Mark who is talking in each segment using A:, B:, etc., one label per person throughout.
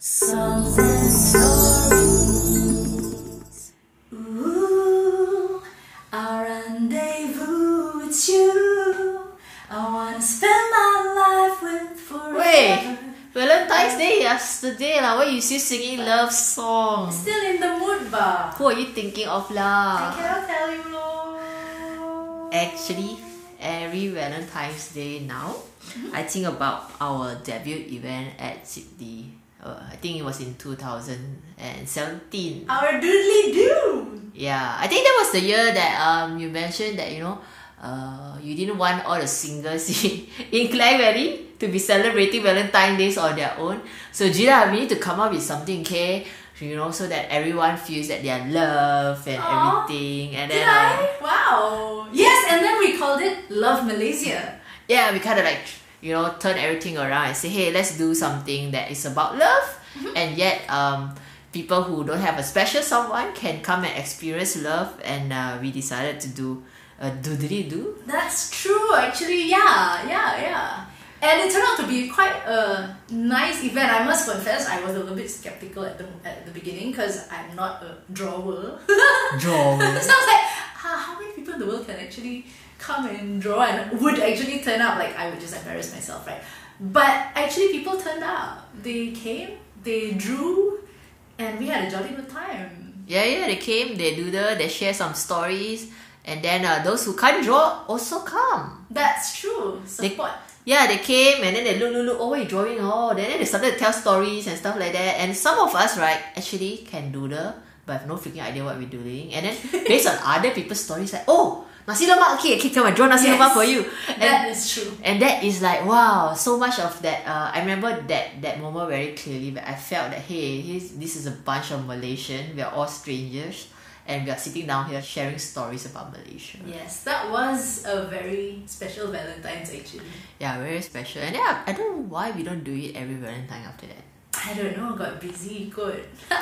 A: Songs and stories. Ooh, our rendezvous with you. I wanna spend my life with forever.
B: Wait, Valentine's Day yesterday lah. Why you still singing love song?
A: Still in the mood, ba?
B: Who are you thinking of
A: I
B: lah?
A: cannot tell you, lor.
B: Actually, every Valentine's Day now, I think about our debut event at Sydney. Uh, I think it was in 2017.
A: Our doodly doo.
B: Yeah, I think that was the year that um you mentioned that you know uh you didn't want all the singles in, in Klang Valley to be celebrating Valentine's Days on their own. So Gina, we need to come up with something, okay? You know, so that everyone feels that they are loved and
A: Aw,
B: everything. And
A: Did
B: then uh,
A: I? Wow. Yes, and then we called it Love Malaysia.
B: yeah, we kind of like you know turn everything around and say, hey, let's do something that is about love, and yet um people who don't have a special someone can come and experience love. And uh, we decided to do a doodly do.
A: That's true, actually. Yeah, yeah, yeah. And it turned out to be quite a nice event. I must confess, I was a little bit skeptical at the at the beginning because I'm not a drawer.
B: Draw.
A: so I was like, how, how many people in the world can actually come and draw and would actually turn up? Like, I would just embarrass myself, right? But actually, people turned up. They came, they drew, and we had a jolly good time.
B: Yeah, yeah, they came, they do the, they share some stories, and then uh, those who can't draw also come.
A: That's true. Support.
B: Yeah, they came and then they look, look, look, oh, you drawing? Oh, then they started to tell stories and stuff like that. And some of us, right, actually can doodle, but have no freaking idea what we're doing. And then based on other people's stories, like, oh, nasi lemak, okay, okay, come on, draw nasi
A: Yes.
B: lemak for you.
A: that
B: And,
A: is true.
B: and that is like, wow, so much of that. Uh, I remember that, that moment very clearly, but I felt that, hey, this is a bunch of Malaysian, we are all strangers, and we are sitting down here sharing stories about Malaysia.
A: Yes, that was a very special Valentine's actually.
B: Yeah, very special. And yeah, I don't know why we don't do it every Valentine after that.
A: I don't know, got busy, good.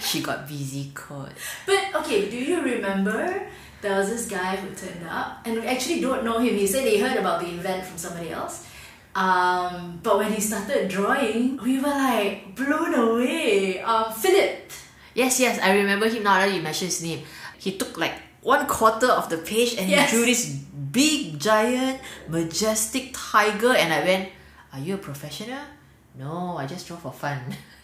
B: She got busy caught.
A: But okay, do you remember there was this guy who turned up and we actually don't know him. He said he heard about the event from somebody else. Um, but when he started drawing, we were like blown away. Um, Philip.
B: Yes, yes, I remember him now that you mentioned his name. He took like one quarter of the page and
A: Yes.
B: he drew this big, giant, majestic tiger. And I went, Are you a professional? No, I just draw for fun.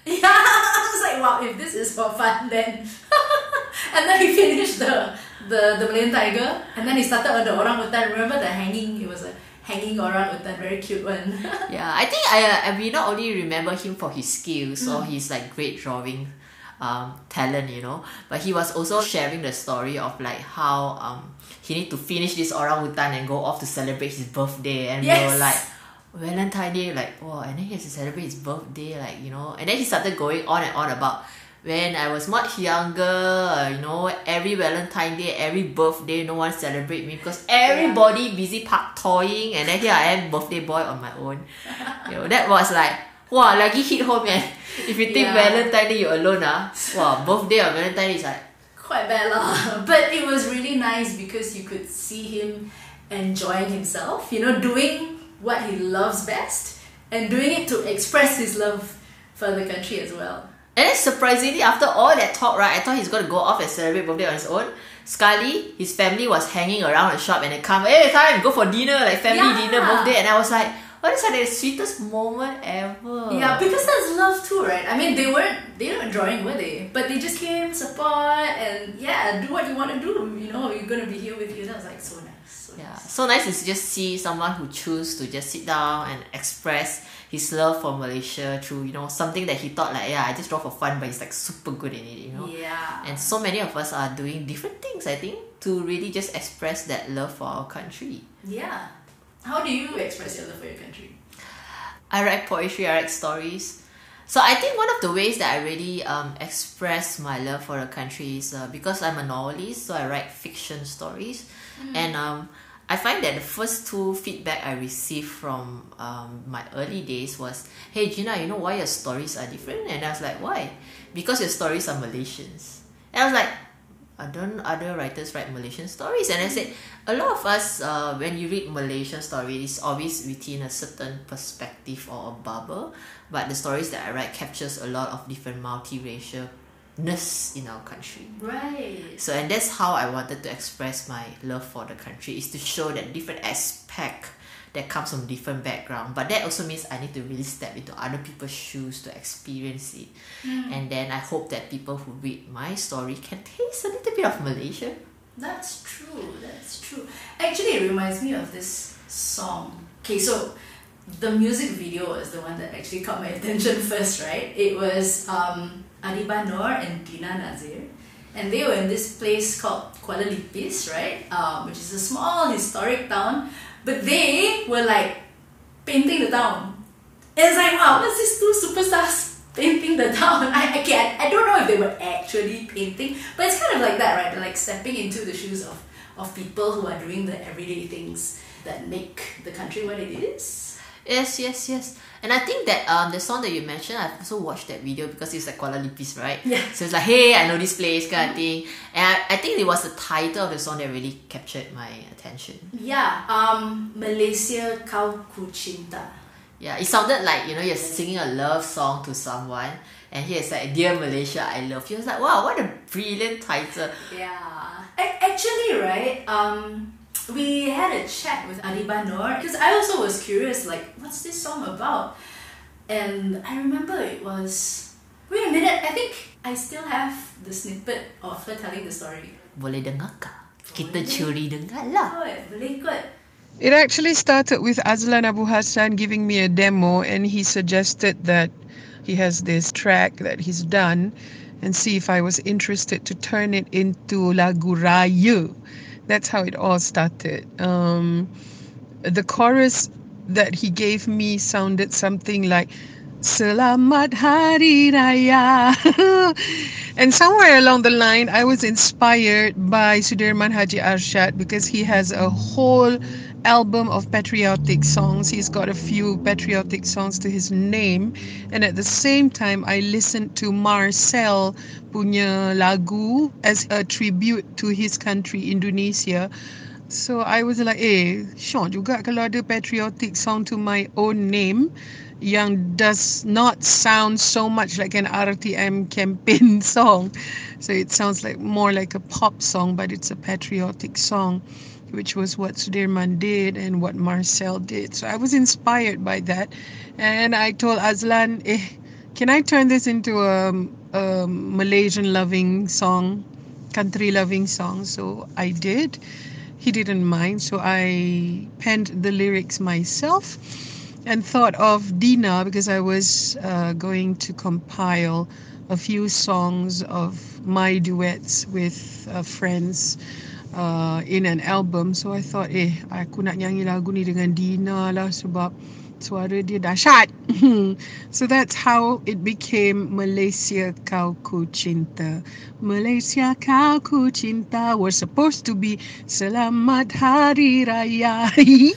A: Yeah, I was like, wow, if this is for fun, then. and then he finished the the the Malayan tiger, and then he started on the orangutan. Remember the hanging? It was a hanging orangutan, very cute one.
B: yeah, I think I, I we not only remember him for his skills or his like great drawing um, talent, you know, but he was also sharing the story of like how um, he need to finish this orangutan and go off to celebrate his birthday, and we were like. Valentine Day, like, wow, and then he has to celebrate his birthday, like, you know, and then he started going on and on about when I was much younger, uh, you know, every Valentine Day, every birthday, no one celebrate me because everybody busy park toying, and then here I am, birthday boy on my own. You know, that was like, wow, lagi hit home, man. If you think
A: Yeah.
B: Valentine Day, you alone, ah, wow, birthday or Valentine Day is like,
A: Quite bad lah. But it was really nice because you could see him enjoying himself, you know, doing what he loves best and doing it to express his love for the country as well.
B: And then surprisingly, after all that talk, right, I thought he's gonna go off and celebrate birthday on his own. Scully, his family was hanging around the shop and they come, hey, time, go for dinner, like family
A: Yeah.
B: dinner, birthday. And I was like, what is the sweetest moment ever?
A: Yeah, because that's love too, right? I mean, they weren't they weren't drawing, were they? But they just came, support, and yeah, do what you want to do. You know, you're gonna be here with you. That was like so nice. So
B: Yeah,
A: nice.
B: so nice to just see someone who choose to just sit down and express his love for Malaysia through, you know, something that he thought like, yeah, I just draw for fun, but he's like super good in it, you know.
A: Yeah.
B: And so many of us are doing different things, I think, to really just express that love for our country.
A: yeah. How do you express your love for your country?
B: I write poetry, I write stories. So I think one of the ways that I really um, express my love for the country is uh, because I'm a novelist, so I write fiction stories, and um, I find that the first two feedback I received from um, my early days was, "Hey Gina, you know why your stories are different?" And I was like, "Why?" Because your stories are Malaysians. And I was like, uh, don't other writers write Malaysian stories? And I said, a lot of us, uh, when you read Malaysian stories, it's always within a certain perspective or a bubble. But the stories that I write captures a lot of different multiracialness in our country.
A: Right.
B: So, and that's how I wanted to express my love for the country is to show that different aspect that comes from different background. But that also means I need to really step into other people's shoes to experience it. And then I hope that people who read my story can taste a little bit of Malaysia.
A: That's true. That's true. Actually, it reminds me of this song. Okay, so the music video was the one that actually caught my attention first, right? It was um, Adibah Noor and Dina Nadzir. And they were in this place called Kuala Lipis, right? Um, which is a small historic town. But they were like painting the town. And It's like, wow, what's these two superstars painting the town? I, can't, I don't know if they were actually painting, but it's kind of like that, right? They're like stepping into the shoes of, of people who are doing the everyday things that make the country what it is.
B: Yes, yes, yes. And I think that um the song that you mentioned, I've also watched that video because it's like Kuala Lipis, right?
A: Yeah.
B: So it's like, hey, I know this place kind of thing. And I, I think it was the title of the song that really captured my attention.
A: Yeah, um, Malaysia Kau Ku Cinta.
B: Yeah, it sounded like, you know, you're singing a love song to someone and here it's like, Dear Malaysia, I love you. It's like, wow, what a brilliant title.
A: Yeah. A- actually, right, um, we had a chat with Adibah Noor because I also was curious, like, what's this song about? And I remember it was. Wait a minute, I think I still have the snippet of her telling the story.
B: Boleh dengar kah? Kita curi dengar lah.
A: Oh, boleh kot.
C: It actually started with Azlan Abu Hassan giving me a demo, and he suggested that he has this track that he's done and see if I was interested to turn it into Lagu Raya. That's how it all started. Um, the chorus that he gave me sounded something like Selamat Hari Raya. and somewhere along the line, I was inspired by Sudirman Haji Arshad because he has a whole album of patriotic songs. He's got a few patriotic songs to his name. And at the same time, I listened to Marcel punya lagu as a tribute to his country, Indonesia. So I was like, eh, Sean juga kalau ada patriotic song to my own name yang does not sound so much like an RTM campaign song. So it sounds like more like a pop song, but it's a patriotic song, which was what Sudirman did and what Marcel did. So I was inspired by that. And I told Azlan, eh, can I turn this into a, a Malaysian loving song, country loving song? So I did. He didn't mind. So I penned the lyrics myself and thought of Dina because I was uh, going to compile a few songs of my duets with uh, friends uh, in an album. So I thought, eh, i aku nak nyanyi lagu ni dengan Dina lah sebab suara dia dahsyat. so that's how it became Malaysia Kau Ku Cinta. Malaysia Kau Ku Cinta was supposed to be Selamat Hari Raya.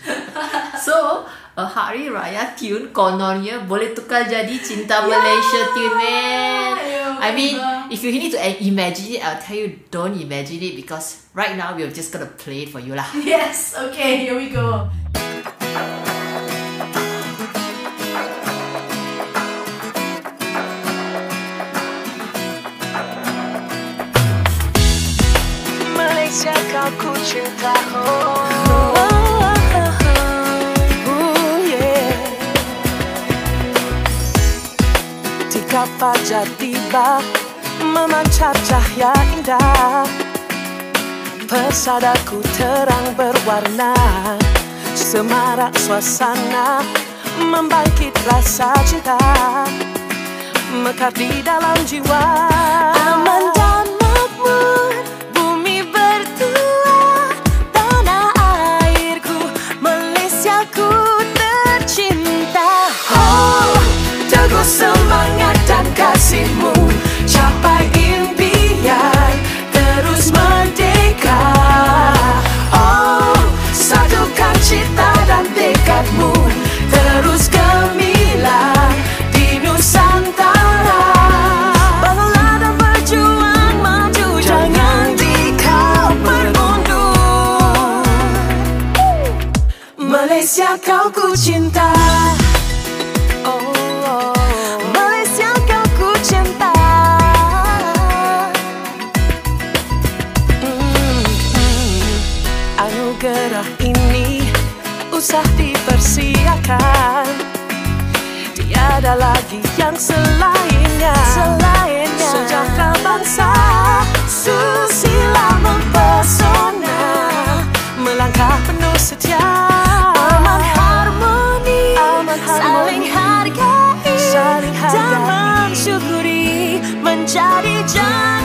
B: So, Hari Raya tune kononnya boleh tukar jadi Cinta Malaysia tune, man.
A: Yeah,
B: I mean,
A: yeah.
B: if you need to imagine it, I'll tell you don't imagine it because right now we're just gonna play it for you lah.
A: Yes, okay, here we go.
D: Malaysia kau ku cinta oh. Fajar tiba Memancar cahaya indah? Pesadaku terang berwarna Semarak suasana Membangkit rasa cinta. Mekar di dalam jiwa Aman Anugerah ini usah dipersiakan Tiada lagi yang selainnya. Selainnya. Sejahtera bangsa Susila mempesona? Melangkah penuh setia. Aman harmoni. Aman Saling hargai. Saling hargai. Dan mensyukuri Menjadi jati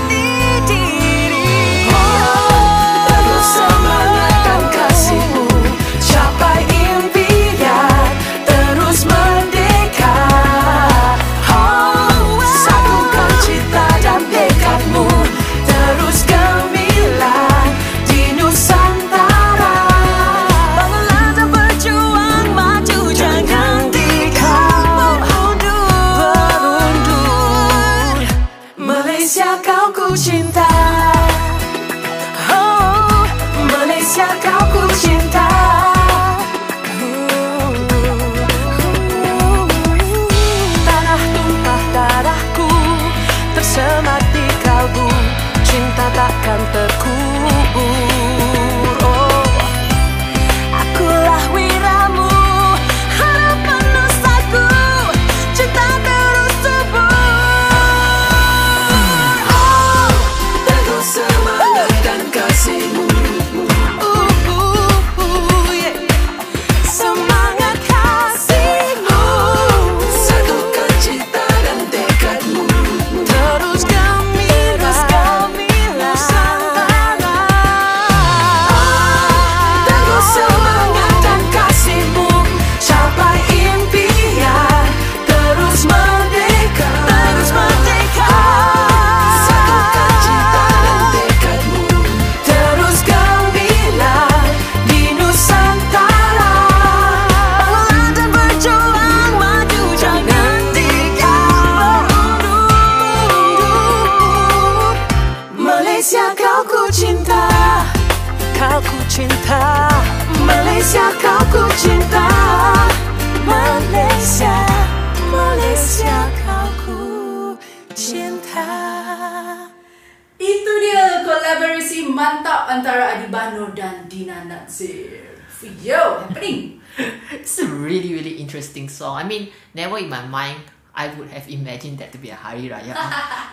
A: Yo.
B: It's a really, really interesting song. I mean, never in my mind I would have imagined that to be a Hari Raya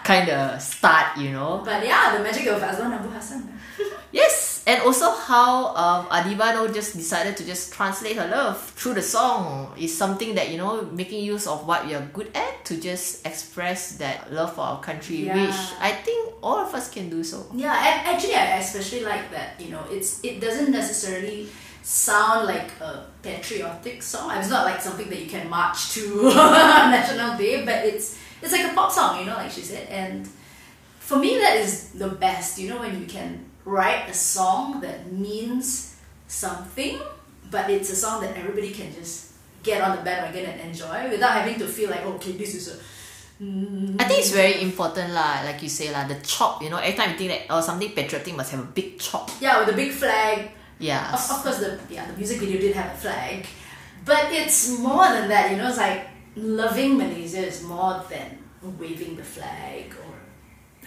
B: kind of start, you know.
A: But yeah, the magic of Azlan Abu Hassan.
B: Yes, and also how um, Adibah Noor just decided to just translate her love through the song is something that you know making use of what we are good at to just express that love for our country,
A: Yeah.
B: which I think all of us can do so.
A: Yeah, and actually, I especially like that. You know, it's it doesn't necessarily sound like a patriotic song. It's not like something that you can march to National Day, but it's it's like a pop song. You know, like she said, and for me, that is the best. You know, when you can write a song that means something, but it's a song that everybody can just get on the bandwagon and enjoy without having to feel like, okay, this is a
B: I think it's very important lah, like you say lah, the chop. You know, every time you think that oh something patriotic must have a big chop.
A: yeah with a big flag.
B: Yeah.
A: Of, of course, the yeah the music video did have a flag, but it's more than that. You know, it's like loving Malaysia is more than waving the flag or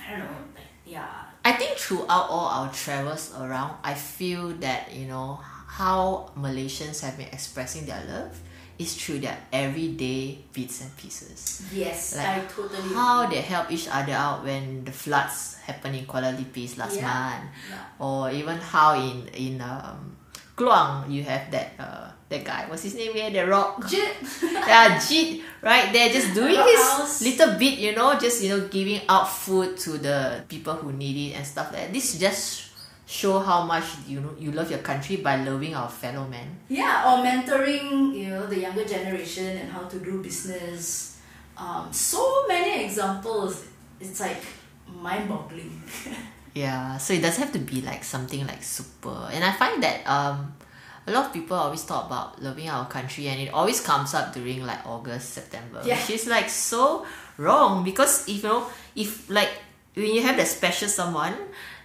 A: I don't know. Like, yeah,
B: I think throughout all our travels around, I feel that you know how Malaysians have been expressing their love is through their everyday bits and pieces.
A: yes,
B: Like
A: I totally.
B: how
A: agree.
B: they help each other out when the floods happened in Kuala Lumpur last
A: Yeah.
B: month,
A: Yeah.
B: or even how in in um, Kluang you have that uh, that guy. What's his name? Yeah, the rock.
A: Jit.
B: yeah, Jit, right there, just doing his
A: house.
B: little bit, you know, just you know, giving out food to the people who need it and stuff like that. This just show how much you know you love your country by loving our fellow man.
A: Yeah, or mentoring, you know, the younger generation and how to do business. Um, so many examples. It's like mind-boggling.
B: Yeah, so it doesn't have to be like something like super. And I find that um, a lot of people always talk about loving our country, and it always comes up during like August, September,
A: Yeah.
B: which is like so wrong because if you know if like when you have that special someone,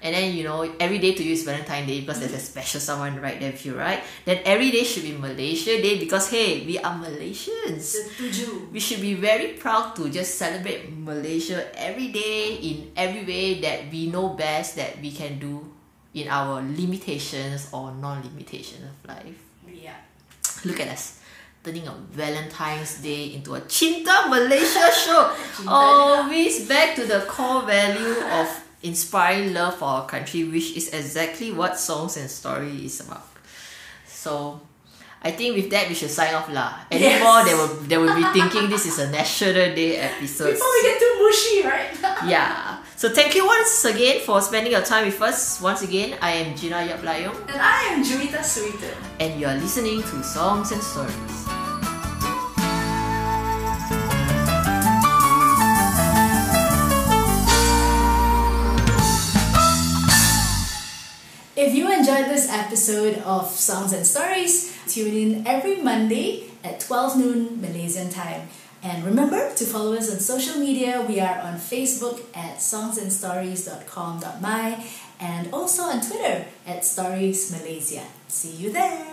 B: and then you know every day to you is Valentine Day because there's a special someone right there with you, right? Then every day should be Malaysia Day because hey, we are Malaysians. We should be very proud to just celebrate Malaysia every day in every way that we know best that we can do in our limitations or non-limitation of life.
A: Yeah.
B: Look at us. Turning a Valentine's Day into a Cinta Malaysia show. Always back to the core value of inspiring love for our country, which is exactly what songs and story is about. So I think with that we should sign off lah.
A: Yes.
B: Anymore they will they will be thinking this is a National Day episode.
A: Before we get too mushy, right?
B: yeah. So thank you once again for spending your time with us. Once again, I am Gina Yap Lai Yoong
A: and I am Juwita Suwito.
B: and you are listening to Songs and Stories.
A: If you enjoyed this episode of Songs and Stories, tune in every Monday at 12 noon Malaysian time. And remember to follow us on social media. We are on Facebook at songsandstories.com.my and also on Twitter at Stories Malaysia. See you there.